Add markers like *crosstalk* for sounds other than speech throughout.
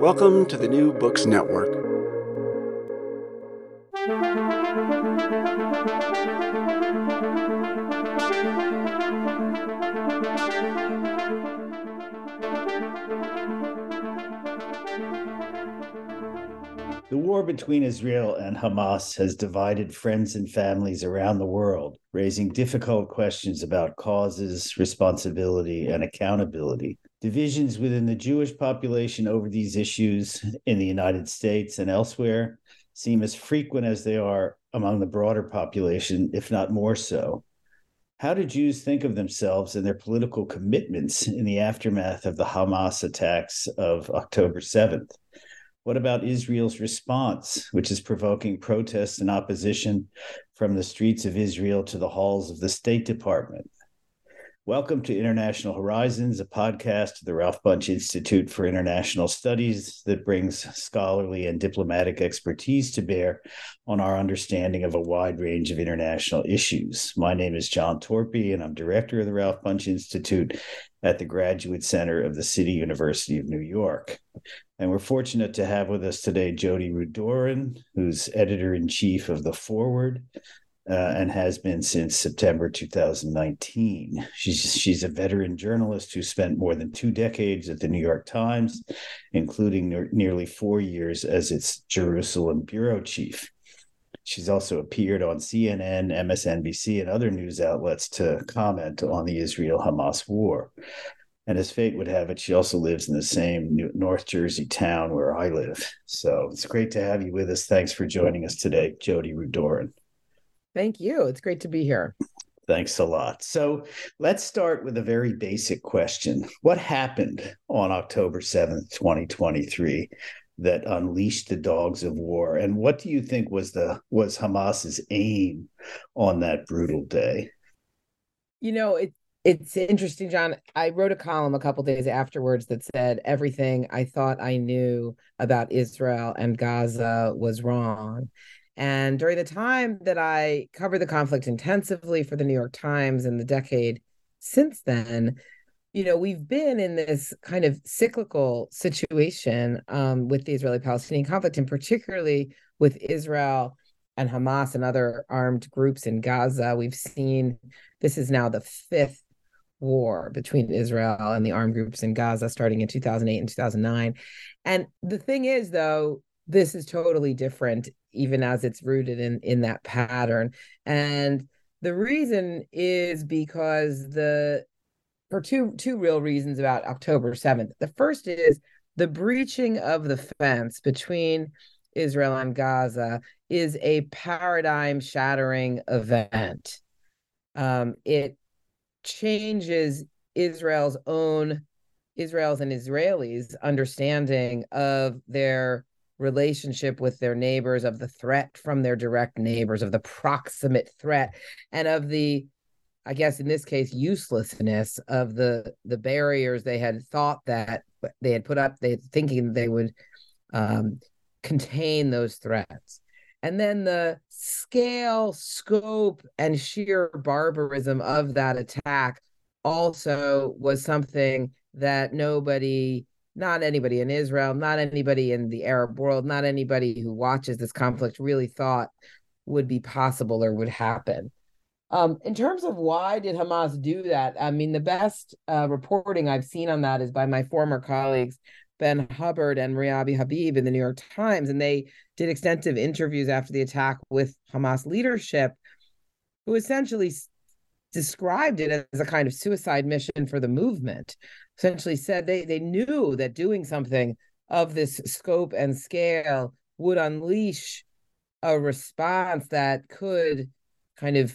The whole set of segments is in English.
Welcome to the New Books Network. The war between Israel and Hamas has divided friends and families around the world, raising difficult questions about causes, responsibility, and accountability. Divisions within the Jewish population over these issues in the United States and elsewhere seem as frequent as they are among the broader population, if not more so. How do Jews think of themselves and their political commitments in the aftermath of the Hamas attacks of October 7th? What about Israel's response, which is provoking protests and opposition from the streets of Israel to the halls of the State Department? Welcome to International Horizons, a podcast of the Ralph Bunche Institute for International Studies that brings scholarly and diplomatic expertise to bear on our understanding of a wide range of international issues. My name is John Torpey, and I'm director of the Ralph Bunche Institute at the Graduate Center of the City University of New York. And we're fortunate to have with us today Jodi Rudoren, who's editor in chief of The Forward, uh, and has been since September 2019. She's she's a veteran journalist who spent more than two decades at the New York Times, including ne- nearly four years as its Jerusalem bureau chief. She's also appeared on CNN, MSNBC, and other news outlets to comment on the Israel Hamas war. And as fate would have it, she also lives in the same North Jersey town where I live. So it's great to have you with us. Thanks for joining us today, Jodi Rudoren. Thank you. It's great to be here. Thanks a lot. So let's start with a very basic question. What happened on October 7th, 2023? that unleashed the dogs of war and what do you think was the was hamas's aim on that brutal day you know it it's interesting john i wrote a column a couple days afterwards that said everything i thought i knew about israel and gaza was wrong and during the time that I covered the conflict intensively for the New York Times and the decade since then, you know, we've been in this kind of cyclical situation um, with the Israeli Palestinian conflict, and particularly with Israel and Hamas and other armed groups in Gaza. We've seen this is now the fifth war between Israel and the armed groups in Gaza starting in 2008 and 2009. And the thing is, though, this is totally different even as it's rooted in in that pattern and the reason is because the for two two real reasons about October 7th. The first is the breaching of the fence between Israel and Gaza is a paradigm shattering event. Um, it changes Israel's own Israel's and Israelis' understanding of their relationship with their neighbors, of the threat from their direct neighbors, of the proximate threat, and of the, I guess in this case, uselessness of the the barriers they had thought that they had put up, they thinking they would um, contain those threats. And then the scale, scope, and sheer barbarism of that attack also was something that nobody not anybody in Israel, not anybody in the Arab world, not anybody who watches this conflict really thought would be possible or would happen. Um, in terms of why did Hamas do that? I mean, the best uh, reporting I've seen on that is by my former colleagues Ben Hubbard and Riabi Habib in the New York Times, and they did extensive interviews after the attack with Hamas leadership, who essentially described it as a kind of suicide mission for the movement essentially said they they knew that doing something of this scope and scale would unleash a response that could kind of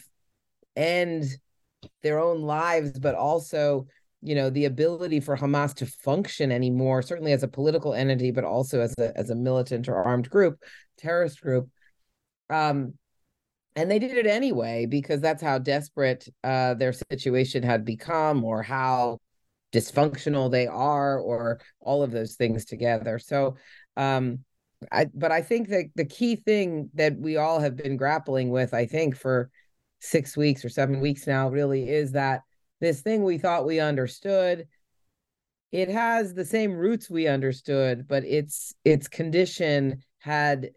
end their own lives but also you know the ability for Hamas to function anymore, certainly as a political entity, but also as a as a militant or armed group, terrorist group. Um, and they did it anyway because that's how desperate uh, their situation had become, or how dysfunctional they are, or all of those things together. So, um, I but I think that the key thing that we all have been grappling with, I think, for six weeks or seven weeks now, really is that this thing we thought we understood it has the same roots we understood but its its condition had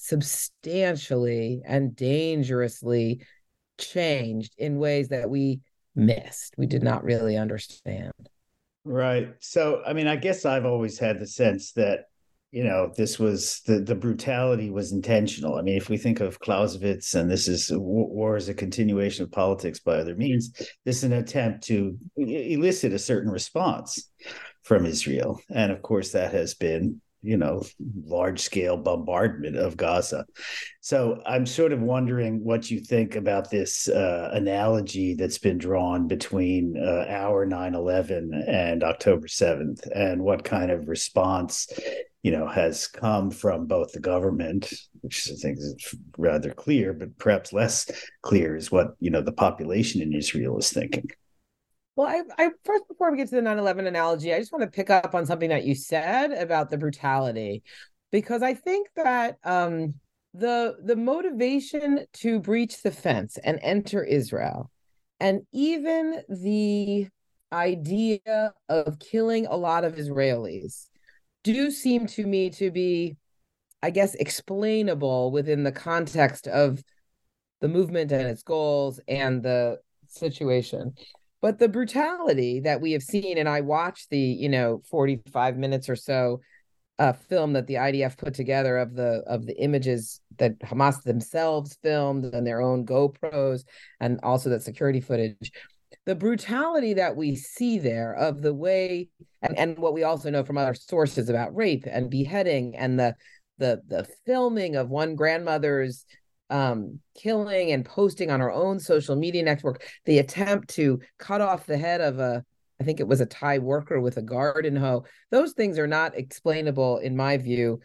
substantially and dangerously changed in ways that we missed. We did not really understand. Right. So i mean i guess i've always had the sense that you know this was the the brutality was intentional. I mean if we think of clausewitz and this is war as a continuation of politics by other means this is an attempt to elicit a certain response from israel. And of course that has been you know large scale bombardment of gaza so i'm sort of wondering what you think about this uh, analogy that's been drawn between uh, our 9-11 and october 7th and what kind of response you know, has come from both the government, which I think is rather clear, but perhaps less clear is what, you know, the population in Israel is thinking. Well, I, I first, before we get to the 9 11 analogy, I just want to pick up on something that you said about the brutality, because I think that um, the the motivation to breach the fence and enter Israel, and even the idea of killing a lot of Israelis do seem to me to be, I guess, explainable within the context of the movement and its goals and the situation. But the brutality that we have seen, and I watched the, you know, 45 minutes or so uh, film that the IDF put together of the of the images that Hamas themselves filmed and their own GoPros, and also that security footage the brutality that we see there of the way and, and what we also know from other sources about rape and beheading and the the the filming of one grandmother's um, killing and posting on her own social media network the attempt to cut off the head of a i think it was a thai worker with a garden hoe those things are not explainable in my view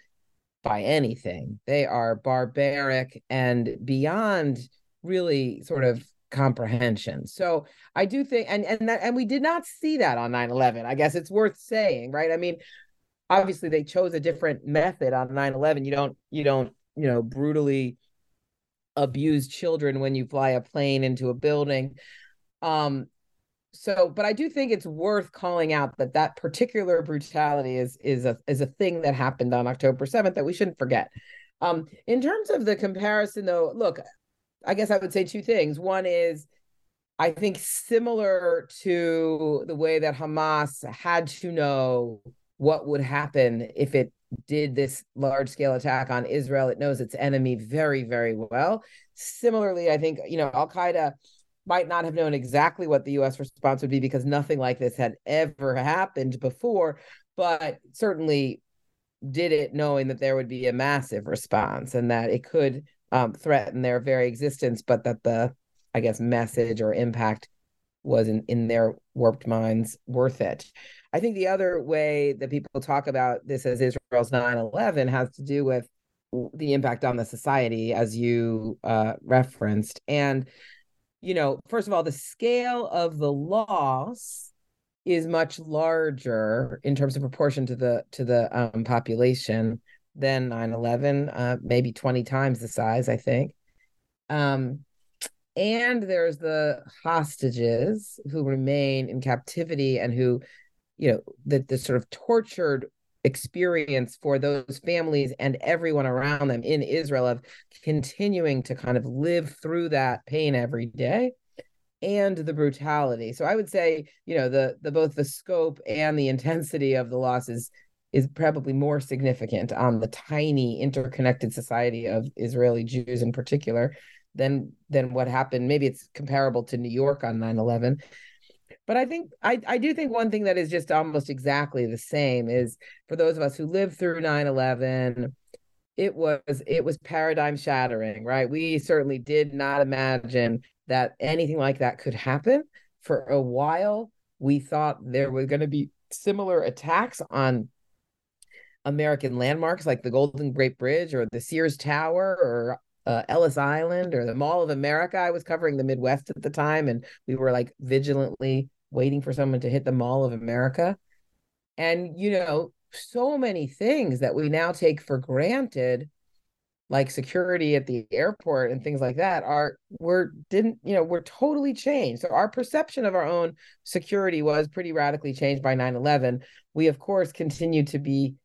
by anything they are barbaric and beyond really sort of comprehension. So I do think and and that and we did not see that on 9/11. I guess it's worth saying, right? I mean, obviously they chose a different method on 9/11. You don't you don't, you know, brutally abuse children when you fly a plane into a building. Um so but I do think it's worth calling out that that particular brutality is is a is a thing that happened on October 7th that we shouldn't forget. Um, in terms of the comparison, though, look, I guess I would say two things. One is I think similar to the way that Hamas had to know what would happen if it did this large scale attack on Israel. It knows its enemy very, very well. Similarly, I think, you know, Al Qaeda might not have known exactly what the US response would be because nothing like this had ever happened before, but certainly did it knowing that there would be a massive response and that it could um, threaten their very existence, but that the, I guess, message or impact was in, in their warped minds worth it. I think the other way that people talk about this as Israel's 9 11 has to do with the impact on the society, as you uh, referenced. And, you know, first of all, the scale of the loss is much larger in terms of proportion to the to the um, population than 9-11 uh, maybe 20 times the size i think um, and there's the hostages who remain in captivity and who you know the, the sort of tortured experience for those families and everyone around them in israel of continuing to kind of live through that pain every day and the brutality so i would say you know the the both the scope and the intensity of the losses is probably more significant on the tiny interconnected society of Israeli Jews in particular than than what happened. Maybe it's comparable to New York on 9-11. But I think I, I do think one thing that is just almost exactly the same is for those of us who lived through 9-11, it was it was paradigm shattering, right? We certainly did not imagine that anything like that could happen for a while we thought there were going to be similar attacks on American landmarks like the Golden Gate Bridge or the Sears Tower or uh, Ellis Island or the Mall of America. I was covering the Midwest at the time, and we were like vigilantly waiting for someone to hit the Mall of America. And, you know, so many things that we now take for granted like security at the airport and things like that are we're didn't you know we're totally changed. So our perception of our own security was pretty radically changed by 9-11 we of course continue to be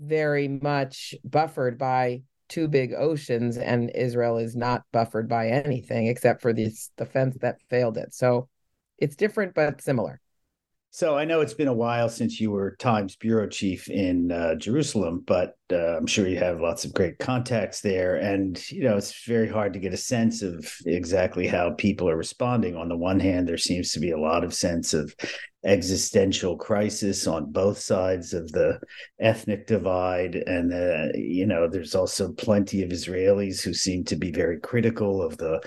very much buffered by two big oceans and israel is not buffered by anything except for this defense that failed it. So it's different but similar. So I know it's been a while since you were Times bureau chief in uh, Jerusalem, but uh, I'm sure you have lots of great contacts there, and you know it's very hard to get a sense of exactly how people are responding. On the one hand, there seems to be a lot of sense of existential crisis on both sides of the ethnic divide, and uh, you know there's also plenty of Israelis who seem to be very critical of the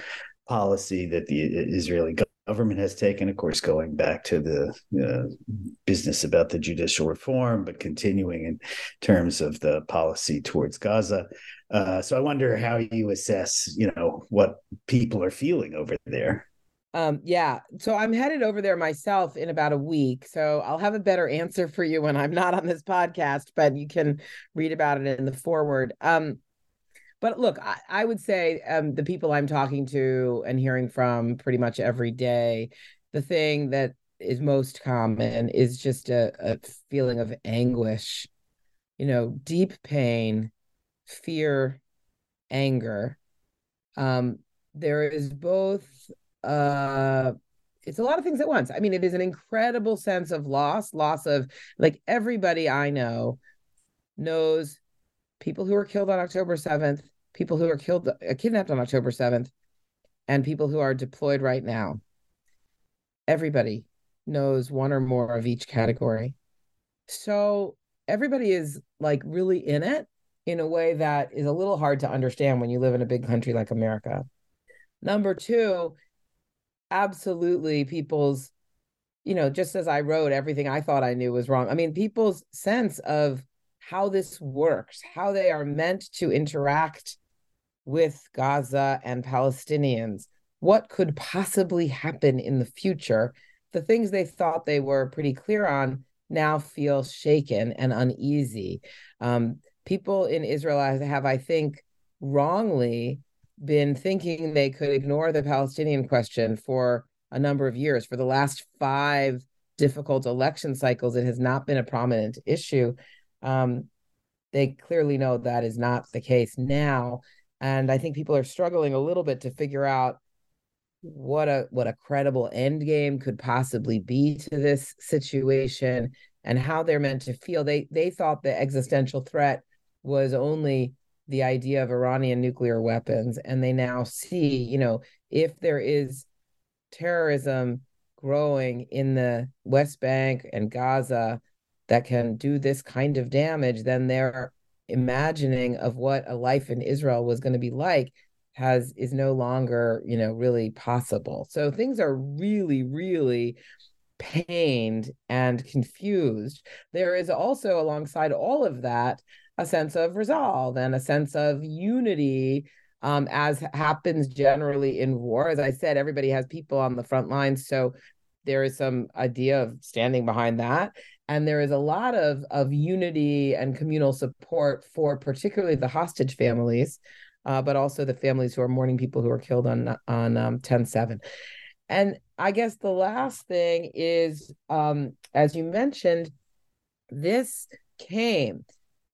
policy that the Israeli government has taken, of course, going back to the uh, business about the judicial reform, but continuing in terms of the policy towards Gaza. Uh, so I wonder how you assess, you know, what people are feeling over there. Um, yeah. So I'm headed over there myself in about a week. So I'll have a better answer for you when I'm not on this podcast, but you can read about it in the forward. Um, but look, I, I would say um, the people I'm talking to and hearing from pretty much every day, the thing that is most common is just a, a feeling of anguish, you know, deep pain, fear, anger. Um, there is both uh it's a lot of things at once. I mean, it is an incredible sense of loss, loss of like everybody I know knows people who were killed on October 7th, people who are killed, uh, kidnapped on October 7th, and people who are deployed right now. Everybody knows one or more of each category. So everybody is like really in it in a way that is a little hard to understand when you live in a big country like America. Number two, absolutely people's, you know, just as I wrote, everything I thought I knew was wrong. I mean, people's sense of how this works, how they are meant to interact with Gaza and Palestinians. What could possibly happen in the future? The things they thought they were pretty clear on now feel shaken and uneasy. Um, people in Israel have, I think, wrongly been thinking they could ignore the Palestinian question for a number of years. For the last five difficult election cycles, it has not been a prominent issue. Um, they clearly know that is not the case now, and I think people are struggling a little bit to figure out what a what a credible end game could possibly be to this situation and how they're meant to feel. They they thought the existential threat was only the idea of Iranian nuclear weapons, and they now see, you know, if there is terrorism growing in the West Bank and Gaza, that can do this kind of damage, then their imagining of what a life in Israel was going to be like has is no longer, you know, really possible. So things are really, really pained and confused. There is also alongside all of that a sense of resolve and a sense of unity um, as happens generally in war. As I said, everybody has people on the front lines. So there is some idea of standing behind that and there is a lot of of unity and communal support for particularly the hostage families uh, but also the families who are mourning people who were killed on on um, 10-7 and i guess the last thing is um, as you mentioned this came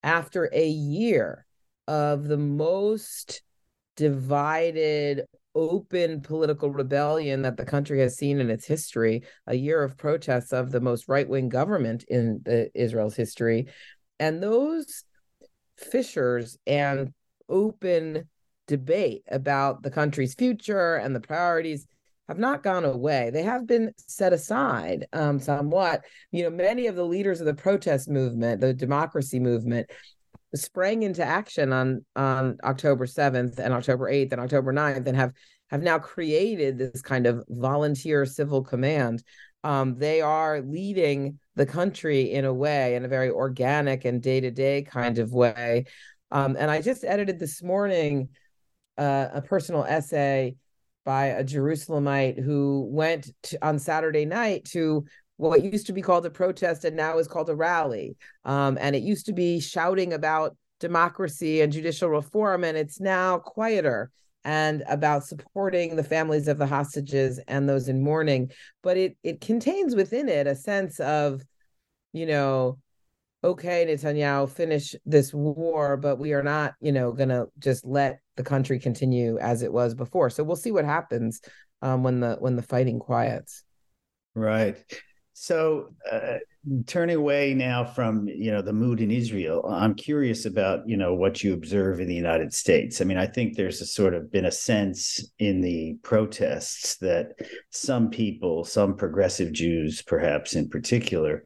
after a year of the most divided open political rebellion that the country has seen in its history, a year of protests of the most right wing government in the, Israel's history. And those fissures and open debate about the country's future and the priorities have not gone away. They have been set aside um, somewhat. You know, many of the leaders of the protest movement, the democracy movement, sprang into action on on October 7th and October 8th and October 9th and have have now created this kind of volunteer civil command um, they are leading the country in a way, in a very organic and day to day kind of way. Um, and I just edited this morning uh, a personal essay by a Jerusalemite who went to, on Saturday night to what used to be called a protest and now is called a rally. Um, and it used to be shouting about democracy and judicial reform, and it's now quieter and about supporting the families of the hostages and those in mourning. But it it contains within it a sense of, you know, okay, Netanyahu, finish this war, but we are not, you know, gonna just let the country continue as it was before. So we'll see what happens um, when the when the fighting quiets. Right. So, uh, turning away now from you know the mood in Israel, I'm curious about you know what you observe in the United States. I mean, I think there's a sort of been a sense in the protests that some people, some progressive Jews, perhaps in particular,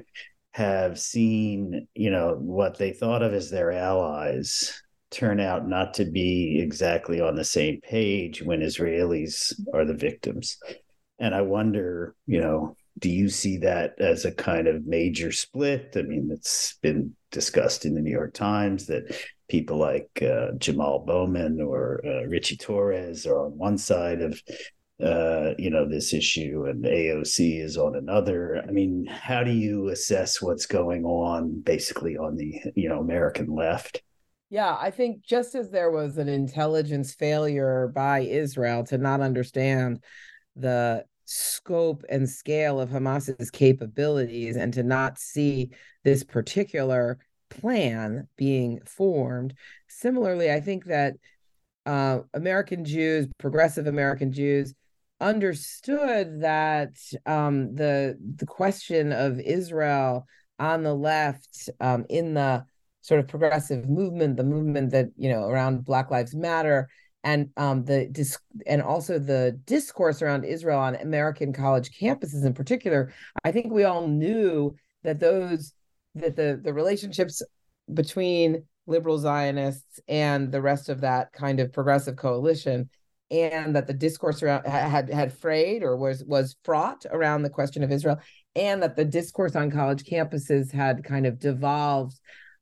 have seen you know what they thought of as their allies turn out not to be exactly on the same page when Israelis are the victims. And I wonder, you know, do you see that as a kind of major split? I mean, it's been discussed in the New York Times that people like uh, Jamal Bowman or uh, Richie Torres are on one side of uh, you know this issue, and AOC is on another. I mean, how do you assess what's going on, basically on the you know American left? Yeah, I think just as there was an intelligence failure by Israel to not understand the scope and scale of Hamas's capabilities and to not see this particular plan being formed. Similarly, I think that uh, American Jews, progressive American Jews, understood that um, the the question of Israel on the left um, in the sort of progressive movement, the movement that you know around Black Lives Matter, and um, the dis- and also the discourse around Israel on American college campuses in particular, I think we all knew that those that the the relationships between liberal Zionists and the rest of that kind of progressive coalition, and that the discourse around had had frayed or was was fraught around the question of Israel, and that the discourse on college campuses had kind of devolved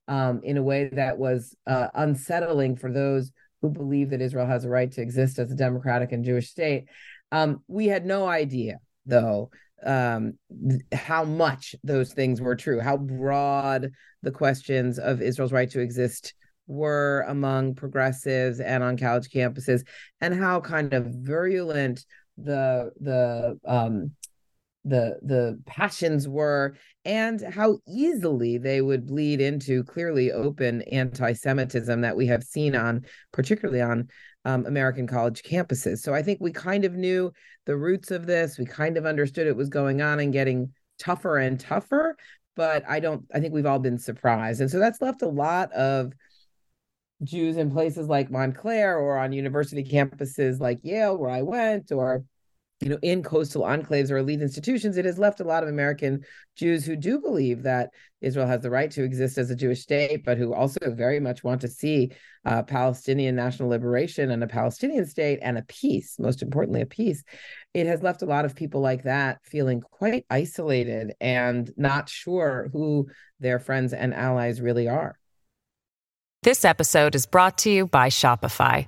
um, in a way that was uh, unsettling for those who believe that Israel has a right to exist as a democratic and Jewish state. Um, we had no idea, though, um, th- how much those things were true, how broad the questions of Israel's right to exist were among progressives and on college campuses, and how kind of virulent the the um, the the passions were and how easily they would bleed into clearly open anti-semitism that we have seen on particularly on um, american college campuses. So i think we kind of knew the roots of this. We kind of understood it was going on and getting tougher and tougher but i don't i think we've all been surprised. And so that's left a lot of jews in places like montclair or on university campuses like yale where i went or you know, in coastal enclaves or elite institutions, it has left a lot of American Jews who do believe that Israel has the right to exist as a Jewish state, but who also very much want to see uh, Palestinian national liberation and a Palestinian state and a peace, most importantly, a peace. It has left a lot of people like that feeling quite isolated and not sure who their friends and allies really are. This episode is brought to you by Shopify.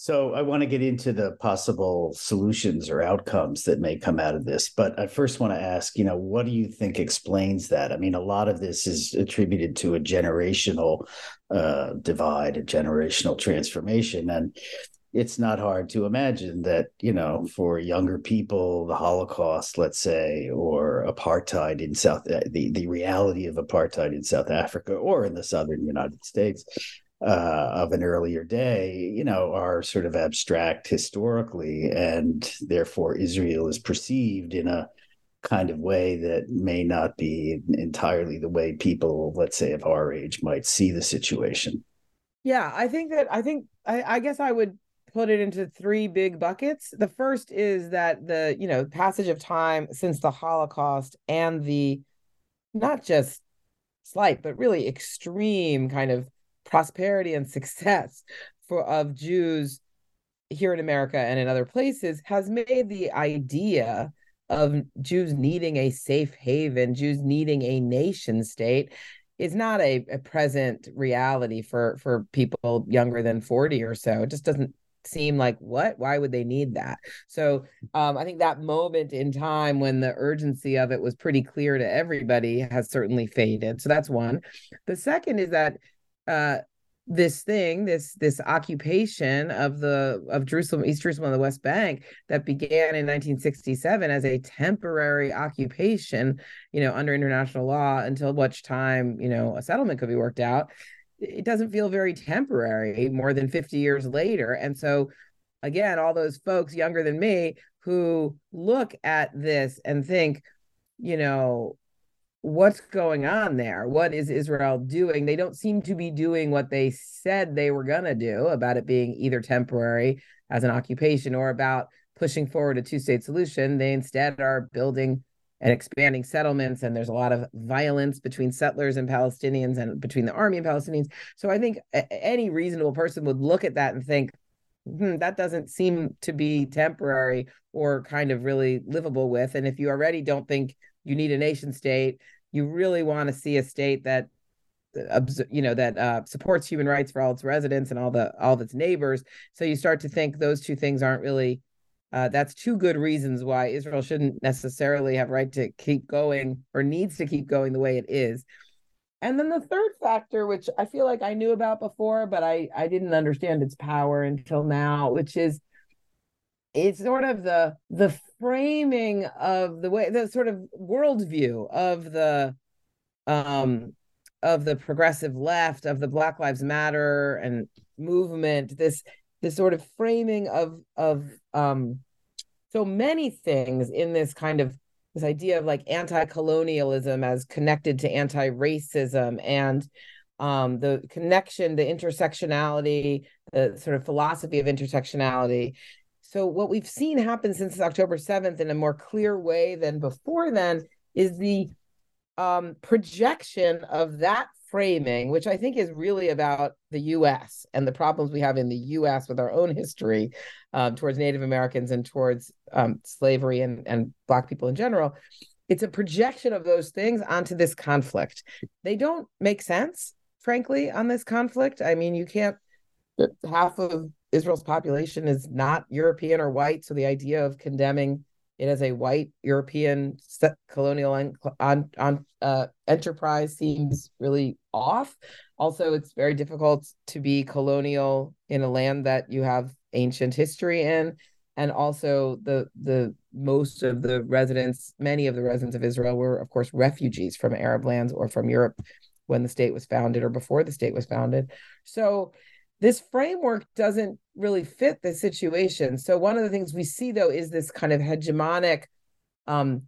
So I want to get into the possible solutions or outcomes that may come out of this, but I first want to ask, you know, what do you think explains that? I mean, a lot of this is attributed to a generational uh, divide, a generational transformation, and it's not hard to imagine that, you know, for younger people, the Holocaust, let's say, or apartheid in South, uh, the the reality of apartheid in South Africa or in the southern United States uh, of an earlier day, you know, are sort of abstract historically, and therefore Israel is perceived in a kind of way that may not be entirely the way people, let's say, of our age might see the situation. Yeah, I think that I think I, I guess I would put it into three big buckets. The first is that the, you know, passage of time since the Holocaust and the not just slight, but really extreme kind of prosperity and success for of Jews here in America and in other places has made the idea of Jews needing a safe haven, Jews needing a nation state is not a, a present reality for for people younger than 40 or so. It just doesn't seem like what why would they need that? So um, i think that moment in time when the urgency of it was pretty clear to everybody has certainly faded. So that's one. The second is that uh, this thing this this occupation of the of jerusalem east jerusalem and the west bank that began in 1967 as a temporary occupation you know under international law until which time you know a settlement could be worked out. It doesn't feel very temporary more than 50 years later. And so again all those folks younger than me who look at this and think you know what's going on there? What is israel doing? They don't seem to be doing what they said they were going to do about it being either temporary as an occupation or about pushing forward a two-state solution. They instead are building and expanding settlements and there's a lot of violence between settlers and palestinians and between the army and palestinians. So i think any reasonable person would look at that and think hmm, that doesn't seem to be temporary or kind of really livable with. And if you already don't think you need a nation state you really want to see a state that uh, you know that uh, supports human rights for all its residents and all the all of its neighbors so you start to think those two things aren't really uh, that's two good reasons why Israel shouldn't necessarily have right to keep going or needs to keep going the way it is. And then the third factor, which I feel like I knew about before, but I I didn't understand its power until now, which is it's sort of the the framing of the way the sort of worldview of the um of the progressive left of the Black Lives Matter and movement. This this sort of framing of of um so many things in this kind of this idea of like anti-colonialism as connected to anti-racism and um, the connection, the intersectionality, the sort of philosophy of intersectionality. So what we've seen happen since October 7th in a more clear way than before then is the um, projection of that framing, which I think is really about the US and the problems we have in the US with our own history um, towards Native Americans and towards um, slavery and, and Black people in general. It's a projection of those things onto this conflict. They don't make sense, frankly, on this conflict. I mean, you can't, half of Israel's population is not European or white. So the idea of condemning it as a white European colonial on, on, on uh, enterprise seems really off. Also, it's very difficult to be colonial in a land that you have ancient history in, and also the the most of the residents, many of the residents of Israel were, of course, refugees from Arab lands or from Europe when the state was founded or before the state was founded. So this framework doesn't really fit the situation. So one of the things we see though is this kind of hegemonic um,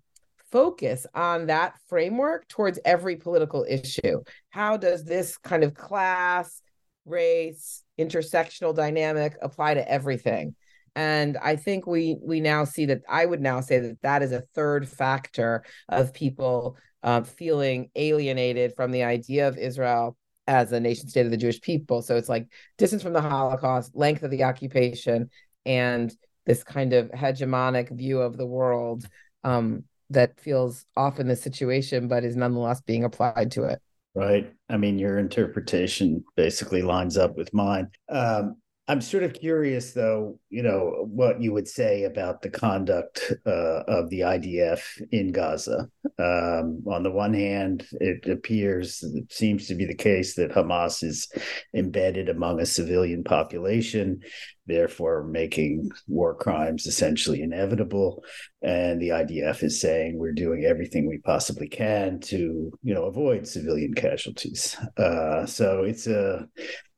focus on that framework towards every political issue. How does this kind of class, race, intersectional dynamic apply to everything? And I think we we now see that I would now say that that is a third factor of people uh, feeling alienated from the idea of Israel as a nation state of the Jewish people. So it's like distance from the Holocaust, length of the occupation, and this kind of hegemonic view of the world um, that feels off in the situation, but is nonetheless being applied to it. Right. I mean, your interpretation basically lines up with mine. Um, I'm sort of curious, though, you know, what you would say about the conduct uh, of the IDF in Gaza. Um, on the one hand, it appears, it seems to be the case that Hamas is embedded among a civilian population, therefore making war crimes essentially inevitable. And the IDF is saying we're doing everything we possibly can to, you know, avoid civilian casualties. Uh, so it's a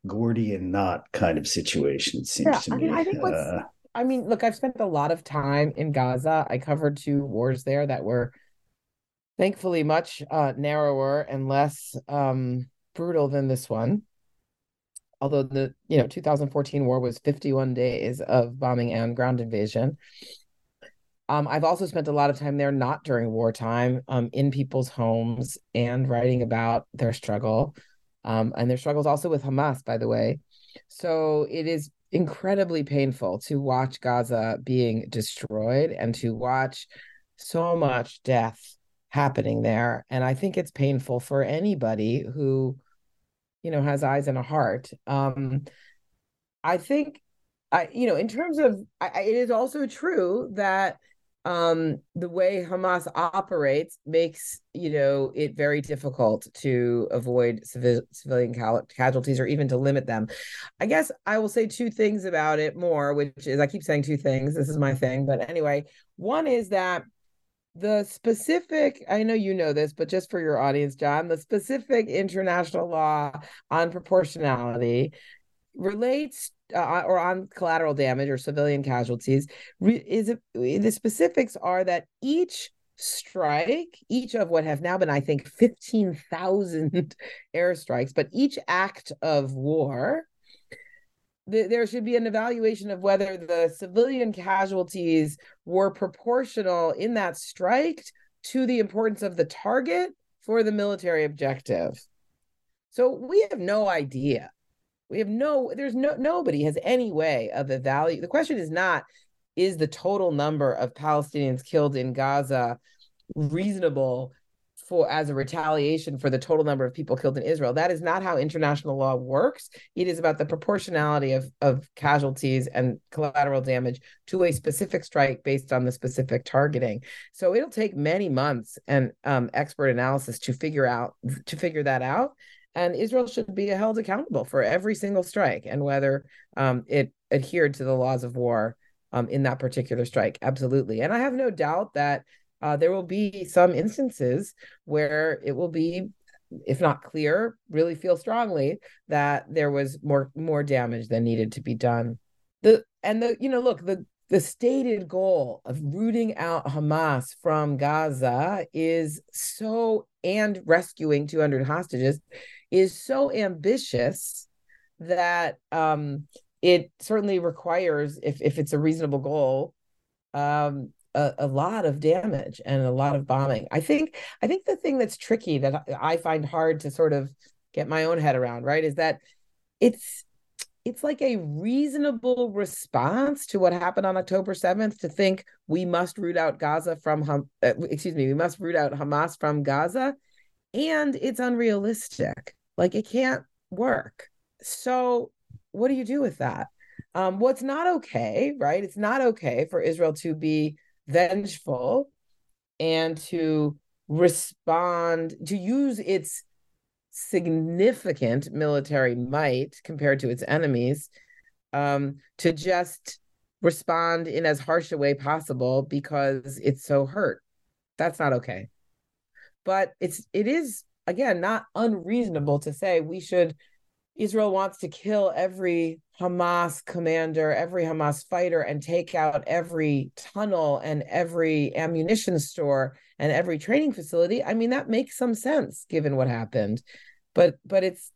Gordian knot kind of situation. It seems yeah, to me. I, mean, I think what's, uh, I mean, look, I've spent a lot of time in Gaza. I covered two wars there that were Thankfully, much uh, narrower and less um, brutal than this one. Although the you know 2014 war was 51 days of bombing and ground invasion. Um, I've also spent a lot of time there, not during wartime, um, in people's homes and writing about their struggle, um, and their struggles also with Hamas, by the way. So it is incredibly painful to watch Gaza being destroyed and to watch so much death happening there. And I think it's painful for anybody who, you know, has eyes and a heart. Um, I think, I you know, in terms of, I, it is also true that um the way hamas operates makes you know it very difficult to avoid civil, civilian cal- casualties or even to limit them i guess i will say two things about it more which is i keep saying two things this is my thing but anyway one is that the specific i know you know this but just for your audience john the specific international law on proportionality relates uh, or on collateral damage or civilian casualties is it, the specifics are that each strike each of what have now been i think 15,000 *laughs* airstrikes but each act of war there should be an evaluation of whether the civilian casualties were proportional in that strike to the importance of the target for the military objective so we have no idea we have no, there's no, nobody has any way of evaluating. The question is not, is the total number of Palestinians killed in Gaza reasonable for as a retaliation for the total number of people killed in Israel. That is not how international law works. It is about the proportionality of, of casualties and collateral damage to a specific strike based on the specific targeting. So it'll take many months and um, expert analysis to figure out to figure that out and Israel should be held accountable for every single strike and whether um, it adhered to the laws of war um, in that particular strike. Absolutely, and I have no doubt that uh, there will be some instances where it will be, if not clear, really feel strongly that there was more more damage than needed to be done. The and the you know look the the stated goal of rooting out Hamas from Gaza is so and rescuing 200 hostages is so ambitious that um, it certainly requires, if if it's a reasonable goal, um, a, a, lot of damage and a lot of bombing. I think I think the thing that's tricky that I find hard to sort of get my own head around, right, is that it's it's like a reasonable response to what happened on October 7th to think we must root out Gaza from uh, excuse me, we must root out Hamas from Gaza and it's unrealistic. Like it can't work. So what do you do with that? Um, what's not okay, right? It's not okay for Israel to be vengeful and to respond, to use its significant military might compared to its enemies um, to just respond in as harsh a way possible because it's so hurt. That's not okay. But it's it is again, not unreasonable to say we should, Israel wants to kill every Hamas commander, every Hamas fighter, and take out every tunnel and every ammunition store and every training facility. I mean, that makes some sense given what happened. But but it's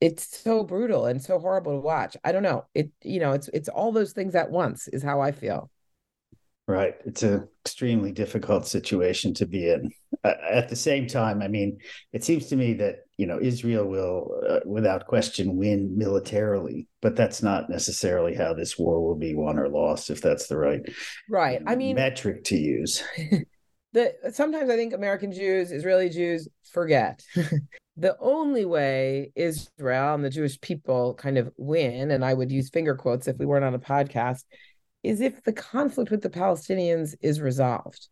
it's so brutal and so horrible to watch. I don't know. It you know, it's it's all those things at once is how I feel. Right. It's an extremely difficult situation to be in. Uh, at the same time, I mean, it seems to me that, you know, Israel will, uh, without question, win militarily, but that's not necessarily how this war will be won or lost, if that's the right right. I mean, metric to use. *laughs* the sometimes I think American Jews, Israeli Jews forget. *laughs* the only way Israel and the Jewish people kind of win, and I would use finger quotes if we weren't on a podcast, is if the conflict with the Palestinians is resolved.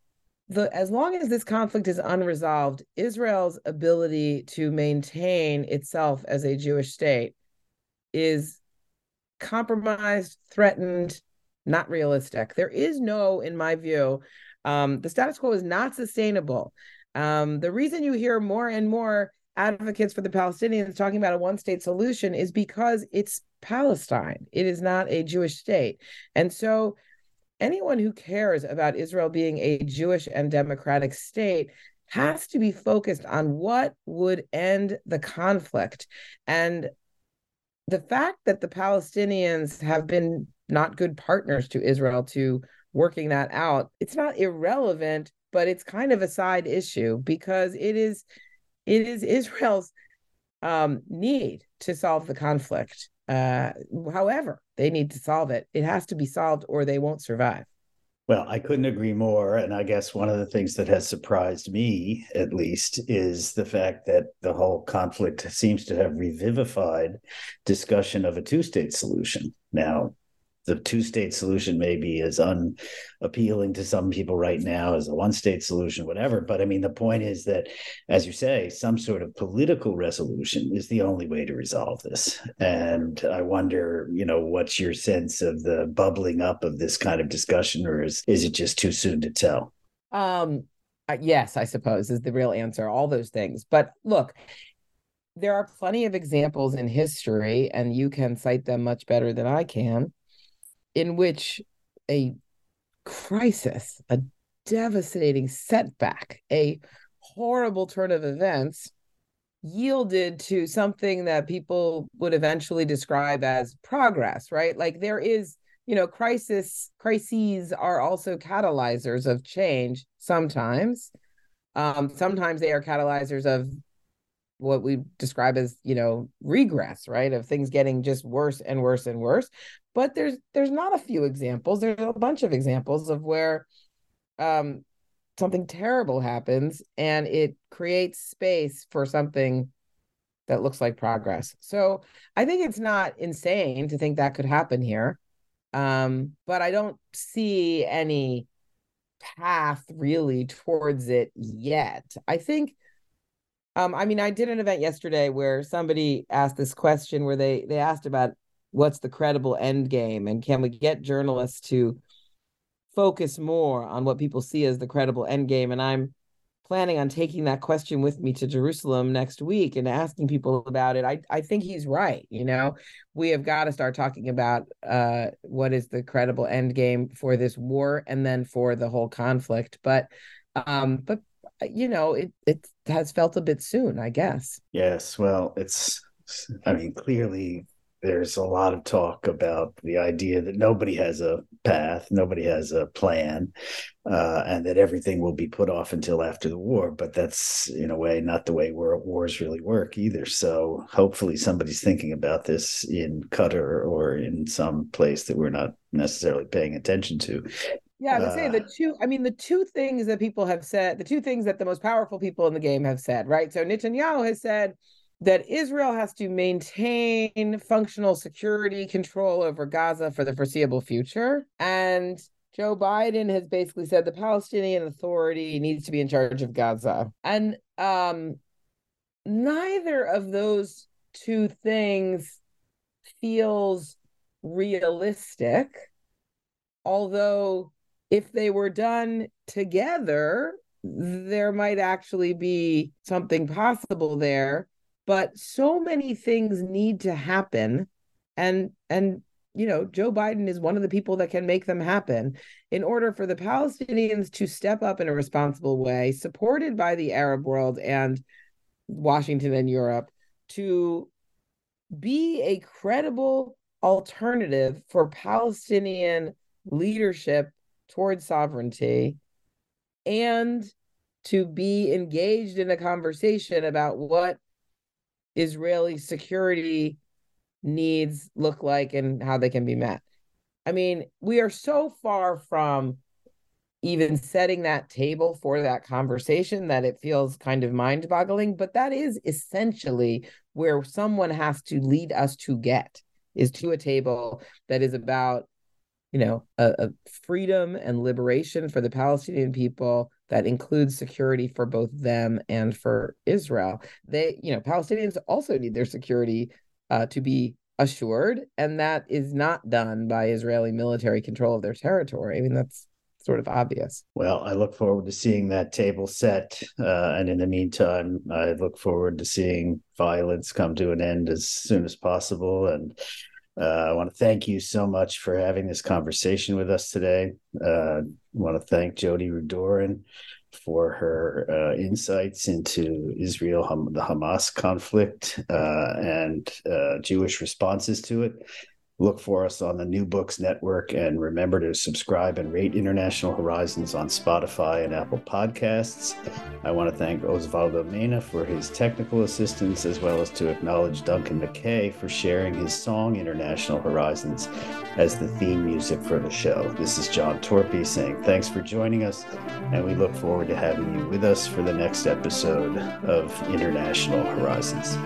The, as long as this conflict is unresolved, Israel's ability to maintain itself as a Jewish state is compromised, threatened, not realistic. There is no, in my view, um, the status quo is not sustainable. Um, the reason you hear more and more advocates for the Palestinians talking about a one state solution is because it's Palestine. It is not a Jewish state. And so anyone who cares about Israel being a Jewish and democratic state has to be focused on what would end the conflict. And the fact that the Palestinians have been not good partners to Israel to working that out, it's not irrelevant, but it's kind of a side issue because it is it is *laughs* Israel's um, need to solve the conflict. Uh, however, they need to solve it. It has to be solved or they won't survive. Well, I couldn't agree more. And I guess one of the things that has surprised me, at least, is the fact that the whole conflict seems to have revivified discussion of a two state solution. Now, the two state solution may be as unappealing to some people right now as a one state solution, whatever. But I mean, the point is that, as you say, some sort of political resolution is the only way to resolve this. And I wonder, you know, what's your sense of the bubbling up of this kind of discussion, or is, is it just too soon to tell? Um, yes, I suppose is the real answer, all those things. But look, there are plenty of examples in history, and you can cite them much better than I can in which a crisis, a devastating setback, a horrible turn of events yielded to something that people would eventually describe as progress, right? Like there is, you know, crisis crises are also catalyzers of change sometimes. Um, sometimes they are catalyzers of what we describe as you know regress right of things getting just worse and worse and worse but there's there's not a few examples. There's a bunch of examples of where um something terrible happens and it creates space for something that looks like progress. So i think it's not insane to think that could happen here um but i don't see any path really towards it yet. I think um, I mean, I did an event yesterday where somebody asked this question where they they asked about what's the credible end game? And can we get journalists to focus more on what people see as the credible end game? And i'm planning on taking that question with me to jerusalem next week and asking people about it. I, I think he's right you know? We have got to start talking about uh, what is the credible end game for this war and then for the whole conflict. But um but you know, it it has felt a bit soon, I guess. Yes, well, it's I mean, clearly there's a lot of talk about the idea that nobody has a path, nobody has a plan, uh, and that everything will be put off until after the war. But that's, in a way, not the way wars really work either. So hopefully somebody's thinking about this in Qatar or in some place that we're not necessarily paying attention to. Yeah, I would say the uh, two, I mean, the two things that people have said, the two things that the most powerful people in the game have said, right? So Netanyahu has said that Israel has to maintain functional security control over Gaza for the foreseeable future. And Joe Biden has basically said the Palestinian Authority needs to be in charge of Gaza. And um, neither of those two things feels realistic, although if they were done together, there might actually be something possible there. But so many things need to happen. And and you know, Joe Biden is one of the people that can make them happen in order for the Palestinians to step up in a responsible way, supported by the Arab world and Washington and Europe, to be a credible alternative for Palestinian leadership towards sovereignty and to be engaged in a conversation about what Israeli security needs look like and how they can be met. I mean, we are so far from even setting that table for that conversation that it feels kind of mind boggling. But that is essentially where someone has to lead us to get is to a table that is about you know, a, a, freedom and liberation for the Palestinian people that includes security for both them and for Israel. They, you know, Palestinians also need their security uh, to be assured, and that is not done by Israeli military control of their territory. I mean, that's sort of obvious. Well, I look forward to seeing that table set. Uh, and in the meantime, I look forward to seeing violence come to an end as soon as possible. And uh, I want to thank you so much for having this conversation with us today. Uh, I want to thank Jodi Rudoren for her uh, insights into Israel, the Hamas conflict, uh, and uh, Jewish responses to it. Look for us on the New Books Network and remember to subscribe and rate International Horizons on Spotify and Apple Podcasts. I want to thank Osvaldo Mena for his technical assistance, as well as to acknowledge Duncan McKay for sharing his song International Horizons as the theme music for the show. This is John Torpey saying thanks for joining us, and we look forward to having you with us for the next episode of International Horizons.